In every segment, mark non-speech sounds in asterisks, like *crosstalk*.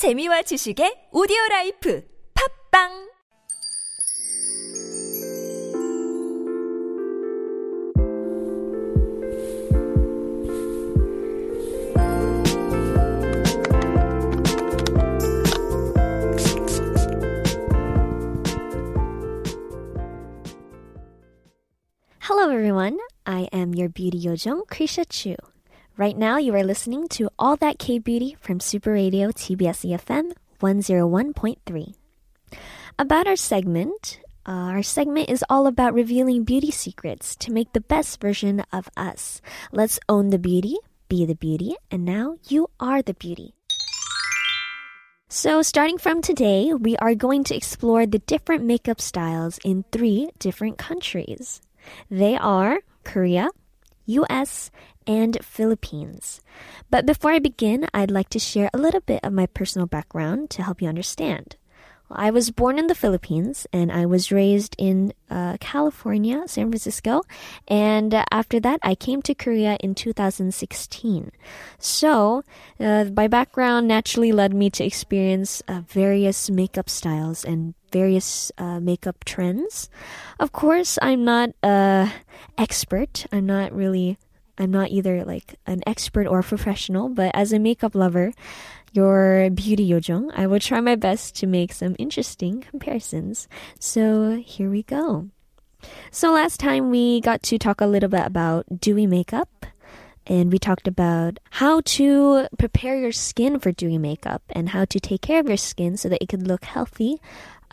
재미와 지식의 오디오 라이프 팝빵 Hello, everyone. I am your beauty yojong, Krisha Chu. Right now, you are listening to All That K Beauty from Super Radio TBS EFM 101.3. About our segment, uh, our segment is all about revealing beauty secrets to make the best version of us. Let's own the beauty, be the beauty, and now you are the beauty. So, starting from today, we are going to explore the different makeup styles in three different countries. They are Korea, US, and Philippines. But before I begin, I'd like to share a little bit of my personal background to help you understand. I was born in the Philippines and I was raised in uh, California, San Francisco. And uh, after that, I came to Korea in 2016. So, uh, my background naturally led me to experience uh, various makeup styles and various uh, makeup trends. Of course, I'm not an expert. I'm not really I'm not either like an expert or a professional, but as a makeup lover, your beauty yojong, I will try my best to make some interesting comparisons. So here we go. So last time we got to talk a little bit about dewy makeup and we talked about how to prepare your skin for dewy makeup and how to take care of your skin so that it could look healthy,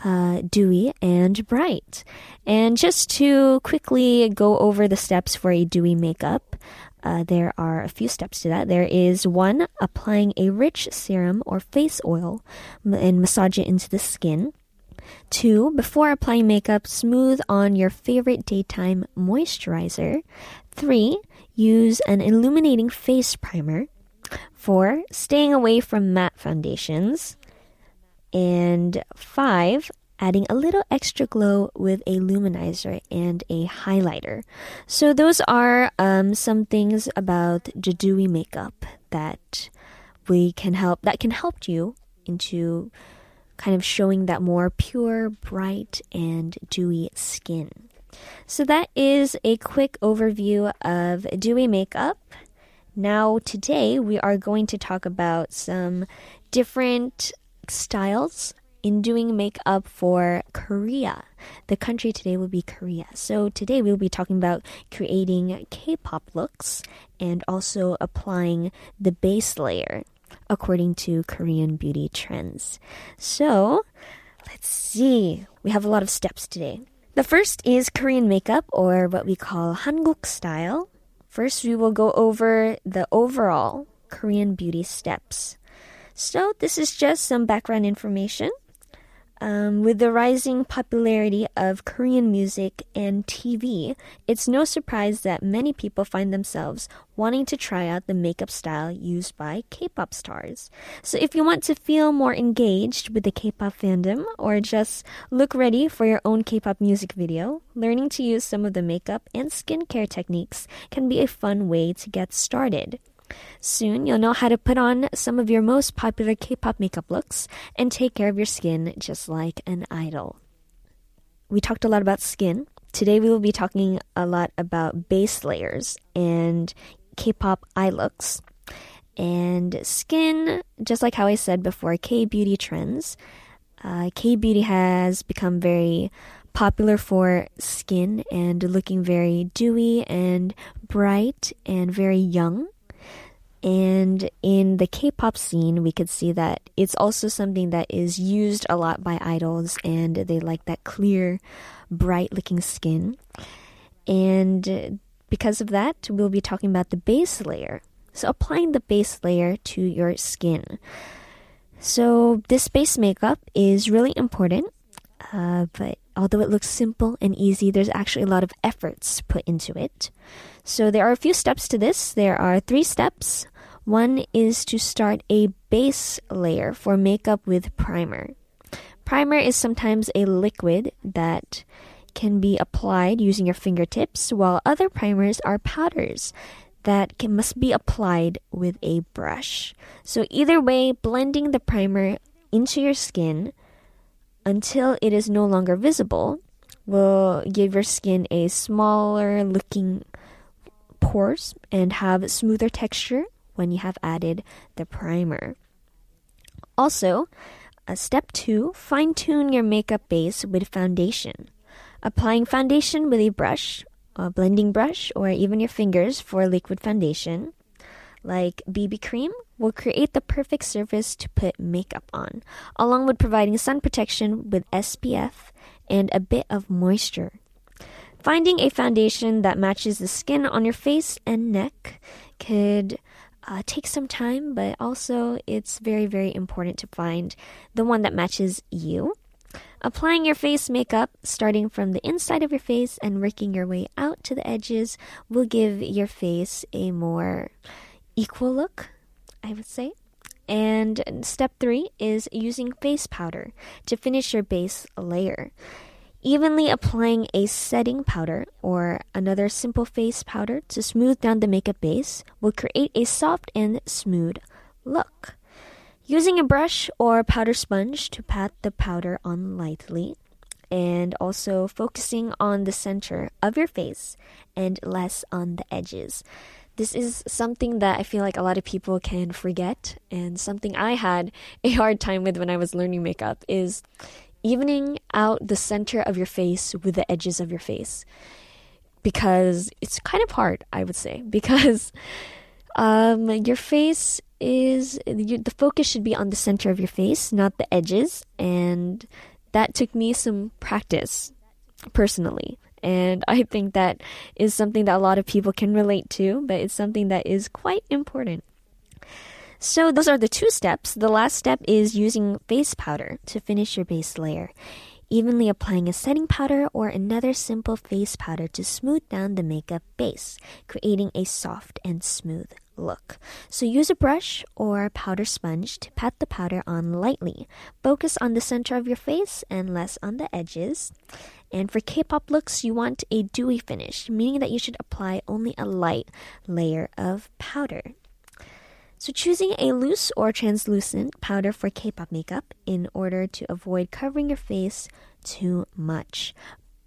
uh, dewy, and bright. And just to quickly go over the steps for a dewy makeup, uh, there are a few steps to that. There is one, applying a rich serum or face oil and massage it into the skin. Two, before applying makeup, smooth on your favorite daytime moisturizer. Three, use an illuminating face primer. Four, staying away from matte foundations. And five, adding a little extra glow with a luminizer and a highlighter. So those are um, some things about dewy makeup that we can help that can help you into kind of showing that more pure, bright, and dewy skin. So that is a quick overview of dewy makeup. Now, today we are going to talk about some different styles in doing makeup for Korea. The country today will be Korea. So today we'll be talking about creating K-pop looks and also applying the base layer according to Korean beauty trends. So, let's see. We have a lot of steps today. The first is Korean makeup or what we call Hanguk style. First, we will go over the overall Korean beauty steps. So, this is just some background information. Um, with the rising popularity of Korean music and TV, it's no surprise that many people find themselves wanting to try out the makeup style used by K pop stars. So, if you want to feel more engaged with the K pop fandom or just look ready for your own K pop music video, learning to use some of the makeup and skincare techniques can be a fun way to get started. Soon, you'll know how to put on some of your most popular K pop makeup looks and take care of your skin just like an idol. We talked a lot about skin. Today, we will be talking a lot about base layers and K pop eye looks. And skin, just like how I said before, K beauty trends. Uh, K beauty has become very popular for skin and looking very dewy and bright and very young. And in the K pop scene, we could see that it's also something that is used a lot by idols, and they like that clear, bright looking skin. And because of that, we'll be talking about the base layer. So, applying the base layer to your skin. So, this base makeup is really important, uh, but although it looks simple and easy, there's actually a lot of efforts put into it. So there are a few steps to this. There are three steps. One is to start a base layer for makeup with primer. Primer is sometimes a liquid that can be applied using your fingertips, while other primers are powders that can, must be applied with a brush. So, either way, blending the primer into your skin until it is no longer visible will give your skin a smaller looking pores and have smoother texture when you have added the primer. Also, uh, step two, fine tune your makeup base with foundation. Applying foundation with a brush, a blending brush, or even your fingers for liquid foundation, like BB cream, will create the perfect surface to put makeup on, along with providing sun protection with SPF and a bit of moisture. Finding a foundation that matches the skin on your face and neck could uh, take some time, but also it's very, very important to find the one that matches you. Applying your face makeup, starting from the inside of your face and working your way out to the edges, will give your face a more equal look, I would say. And step three is using face powder to finish your base layer. Evenly applying a setting powder or another simple face powder to smooth down the makeup base will create a soft and smooth look. Using a brush or powder sponge to pat the powder on lightly, and also focusing on the center of your face and less on the edges. This is something that I feel like a lot of people can forget, and something I had a hard time with when I was learning makeup is evening out the center of your face with the edges of your face because it's kind of hard, I would say, *laughs* because um, your face is you, the focus should be on the center of your face, not the edges, and that took me some practice personally. And I think that is something that a lot of people can relate to, but it's something that is quite important. So those are the two steps. The last step is using face powder to finish your base layer. Evenly applying a setting powder or another simple face powder to smooth down the makeup base, creating a soft and smooth look. So use a brush or powder sponge to pat the powder on lightly. Focus on the center of your face and less on the edges. And for K-pop looks, you want a dewy finish, meaning that you should apply only a light layer of powder. So, choosing a loose or translucent powder for K pop makeup in order to avoid covering your face too much.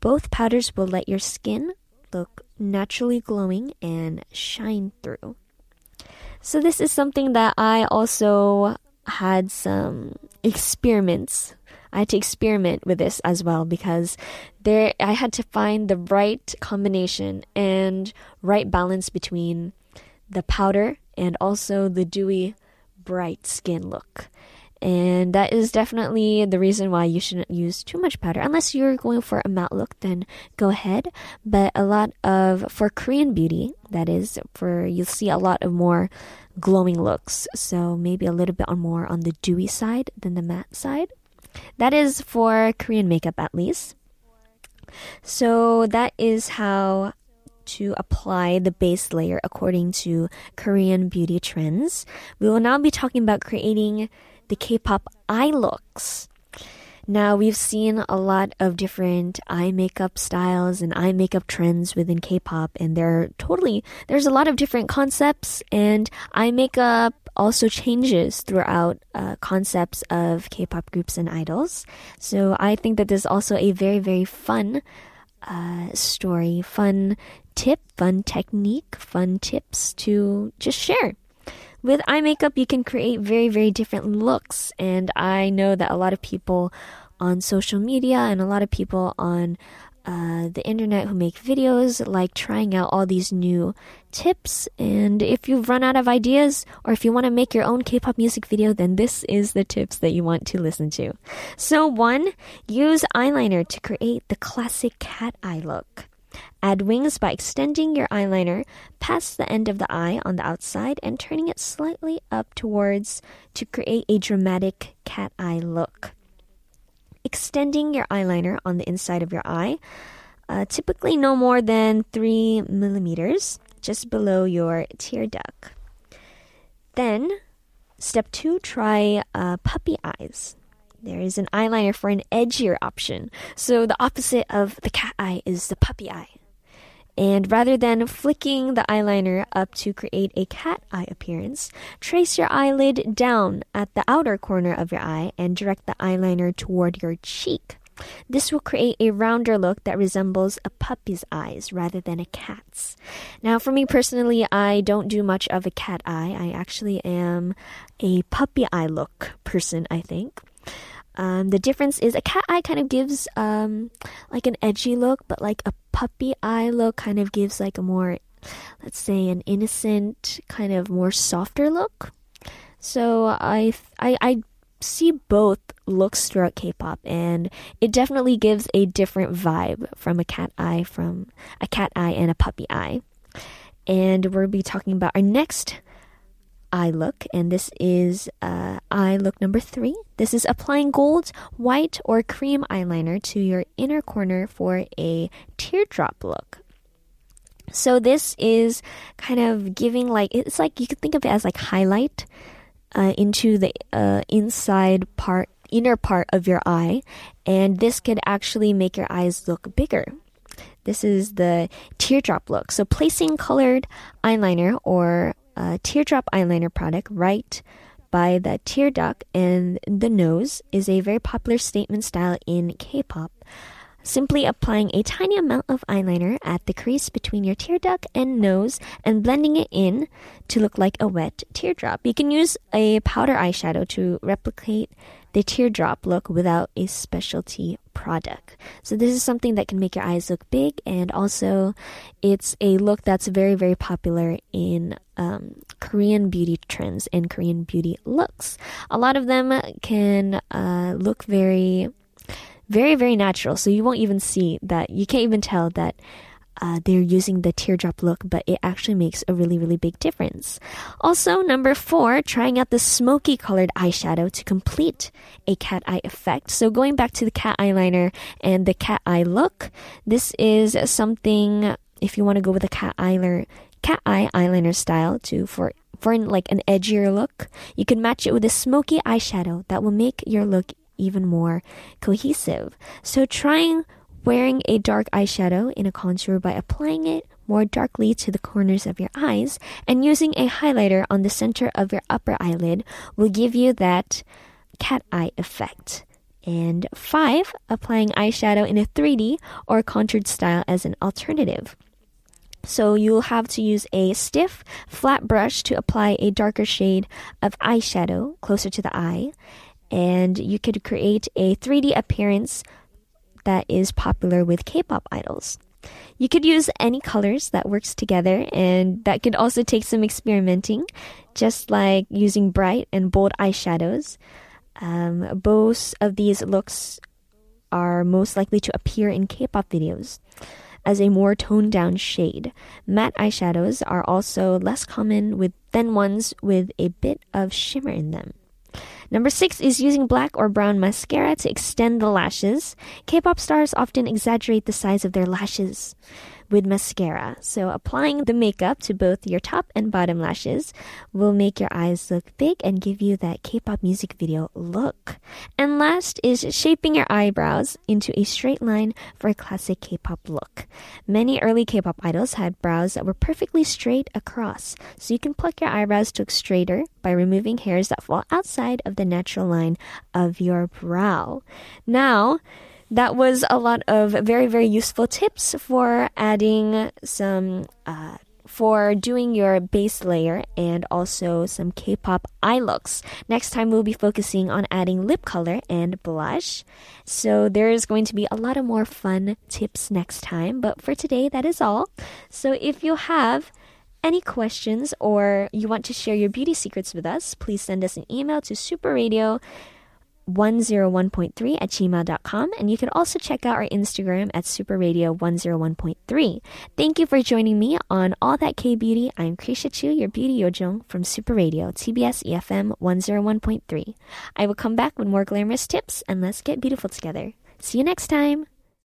Both powders will let your skin look naturally glowing and shine through. So, this is something that I also had some experiments. I had to experiment with this as well because there I had to find the right combination and right balance between the powder and also the dewy, bright skin look. And that is definitely the reason why you shouldn't use too much powder. Unless you're going for a matte look, then go ahead. But a lot of, for Korean beauty, that is, for, you'll see a lot of more glowing looks. So maybe a little bit more on the dewy side than the matte side. That is for Korean makeup at least. So that is how to apply the base layer according to Korean beauty trends. We will now be talking about creating the K pop eye looks. Now, we've seen a lot of different eye makeup styles and eye makeup trends within K pop, and there are totally, there's a lot of different concepts, and eye makeup also changes throughout uh, concepts of K pop groups and idols. So, I think that this is also a very, very fun uh, story, fun tip, fun technique, fun tips to just share. With eye makeup, you can create very, very different looks. And I know that a lot of people on social media and a lot of people on uh, the internet who make videos like trying out all these new tips. And if you've run out of ideas or if you want to make your own K pop music video, then this is the tips that you want to listen to. So, one, use eyeliner to create the classic cat eye look. Add wings by extending your eyeliner past the end of the eye on the outside and turning it slightly up towards to create a dramatic cat eye look. Extending your eyeliner on the inside of your eye, uh, typically no more than 3 millimeters, just below your tear duct. Then, step two, try uh, puppy eyes. There is an eyeliner for an edgier option. So the opposite of the cat eye is the puppy eye. And rather than flicking the eyeliner up to create a cat eye appearance, trace your eyelid down at the outer corner of your eye and direct the eyeliner toward your cheek. This will create a rounder look that resembles a puppy's eyes rather than a cat's. Now, for me personally, I don't do much of a cat eye. I actually am a puppy eye look person, I think. Um, the difference is a cat eye kind of gives um, like an edgy look, but like a puppy eye look kind of gives like a more, let's say, an innocent, kind of more softer look. So I I, I see both looks throughout K-pop, and it definitely gives a different vibe from a cat eye, from a cat eye and a puppy eye. And we'll be talking about our next eye look, and this is uh, eye look number three. This is applying gold, white, or cream eyeliner to your inner corner for a teardrop look. So this is kind of giving like it's like you could think of it as like highlight uh, into the uh, inside part, inner part of your eye, and this could actually make your eyes look bigger. This is the teardrop look. So placing colored eyeliner or uh, teardrop eyeliner product right by the tear duct and the nose is a very popular statement style in K-pop. Simply applying a tiny amount of eyeliner at the crease between your tear duct and nose and blending it in to look like a wet teardrop. You can use a powder eyeshadow to replicate the teardrop look without a specialty product. So this is something that can make your eyes look big and also it's a look that's very very popular in um, Korean beauty trends and Korean beauty looks. A lot of them can uh, look very very, very natural. So you won't even see that. You can't even tell that uh, they're using the teardrop look, but it actually makes a really, really big difference. Also, number four, trying out the smoky colored eyeshadow to complete a cat eye effect. So going back to the cat eyeliner and the cat eye look, this is something if you want to go with a cat eyeliner, cat eye eyeliner style too for for like an edgier look, you can match it with a smoky eyeshadow that will make your look even more cohesive. So trying wearing a dark eyeshadow in a contour by applying it more darkly to the corners of your eyes and using a highlighter on the center of your upper eyelid will give you that cat eye effect. And five, applying eyeshadow in a 3D or contoured style as an alternative. So you'll have to use a stiff, flat brush to apply a darker shade of eyeshadow closer to the eye and you could create a 3D appearance that is popular with K-pop idols. You could use any colors that works together and that could also take some experimenting, just like using bright and bold eyeshadows. Um, both of these looks are most likely to appear in K-pop videos as a more toned down shade. Matte eyeshadows are also less common with than ones with a bit of shimmer in them. Number six is using black or brown mascara to extend the lashes. K-pop stars often exaggerate the size of their lashes with mascara. So applying the makeup to both your top and bottom lashes will make your eyes look big and give you that K-pop music video look. And last is shaping your eyebrows into a straight line for a classic K-pop look. Many early K-pop idols had brows that were perfectly straight across. So you can pluck your eyebrows to look straighter by removing hairs that fall outside of the natural line of your brow. Now, that was a lot of very, very useful tips for adding some, uh, for doing your base layer and also some K pop eye looks. Next time, we'll be focusing on adding lip color and blush. So, there's going to be a lot of more fun tips next time. But for today, that is all. So, if you have any questions or you want to share your beauty secrets with us, please send us an email to superradio 101.3 at gmail.com. And you can also check out our Instagram at superradio101.3. Thank you for joining me on All That K Beauty. I'm Krisha Chu, your beauty yojong from Super Radio, TBS EFM 101.3. I will come back with more glamorous tips and let's get beautiful together. See you next time.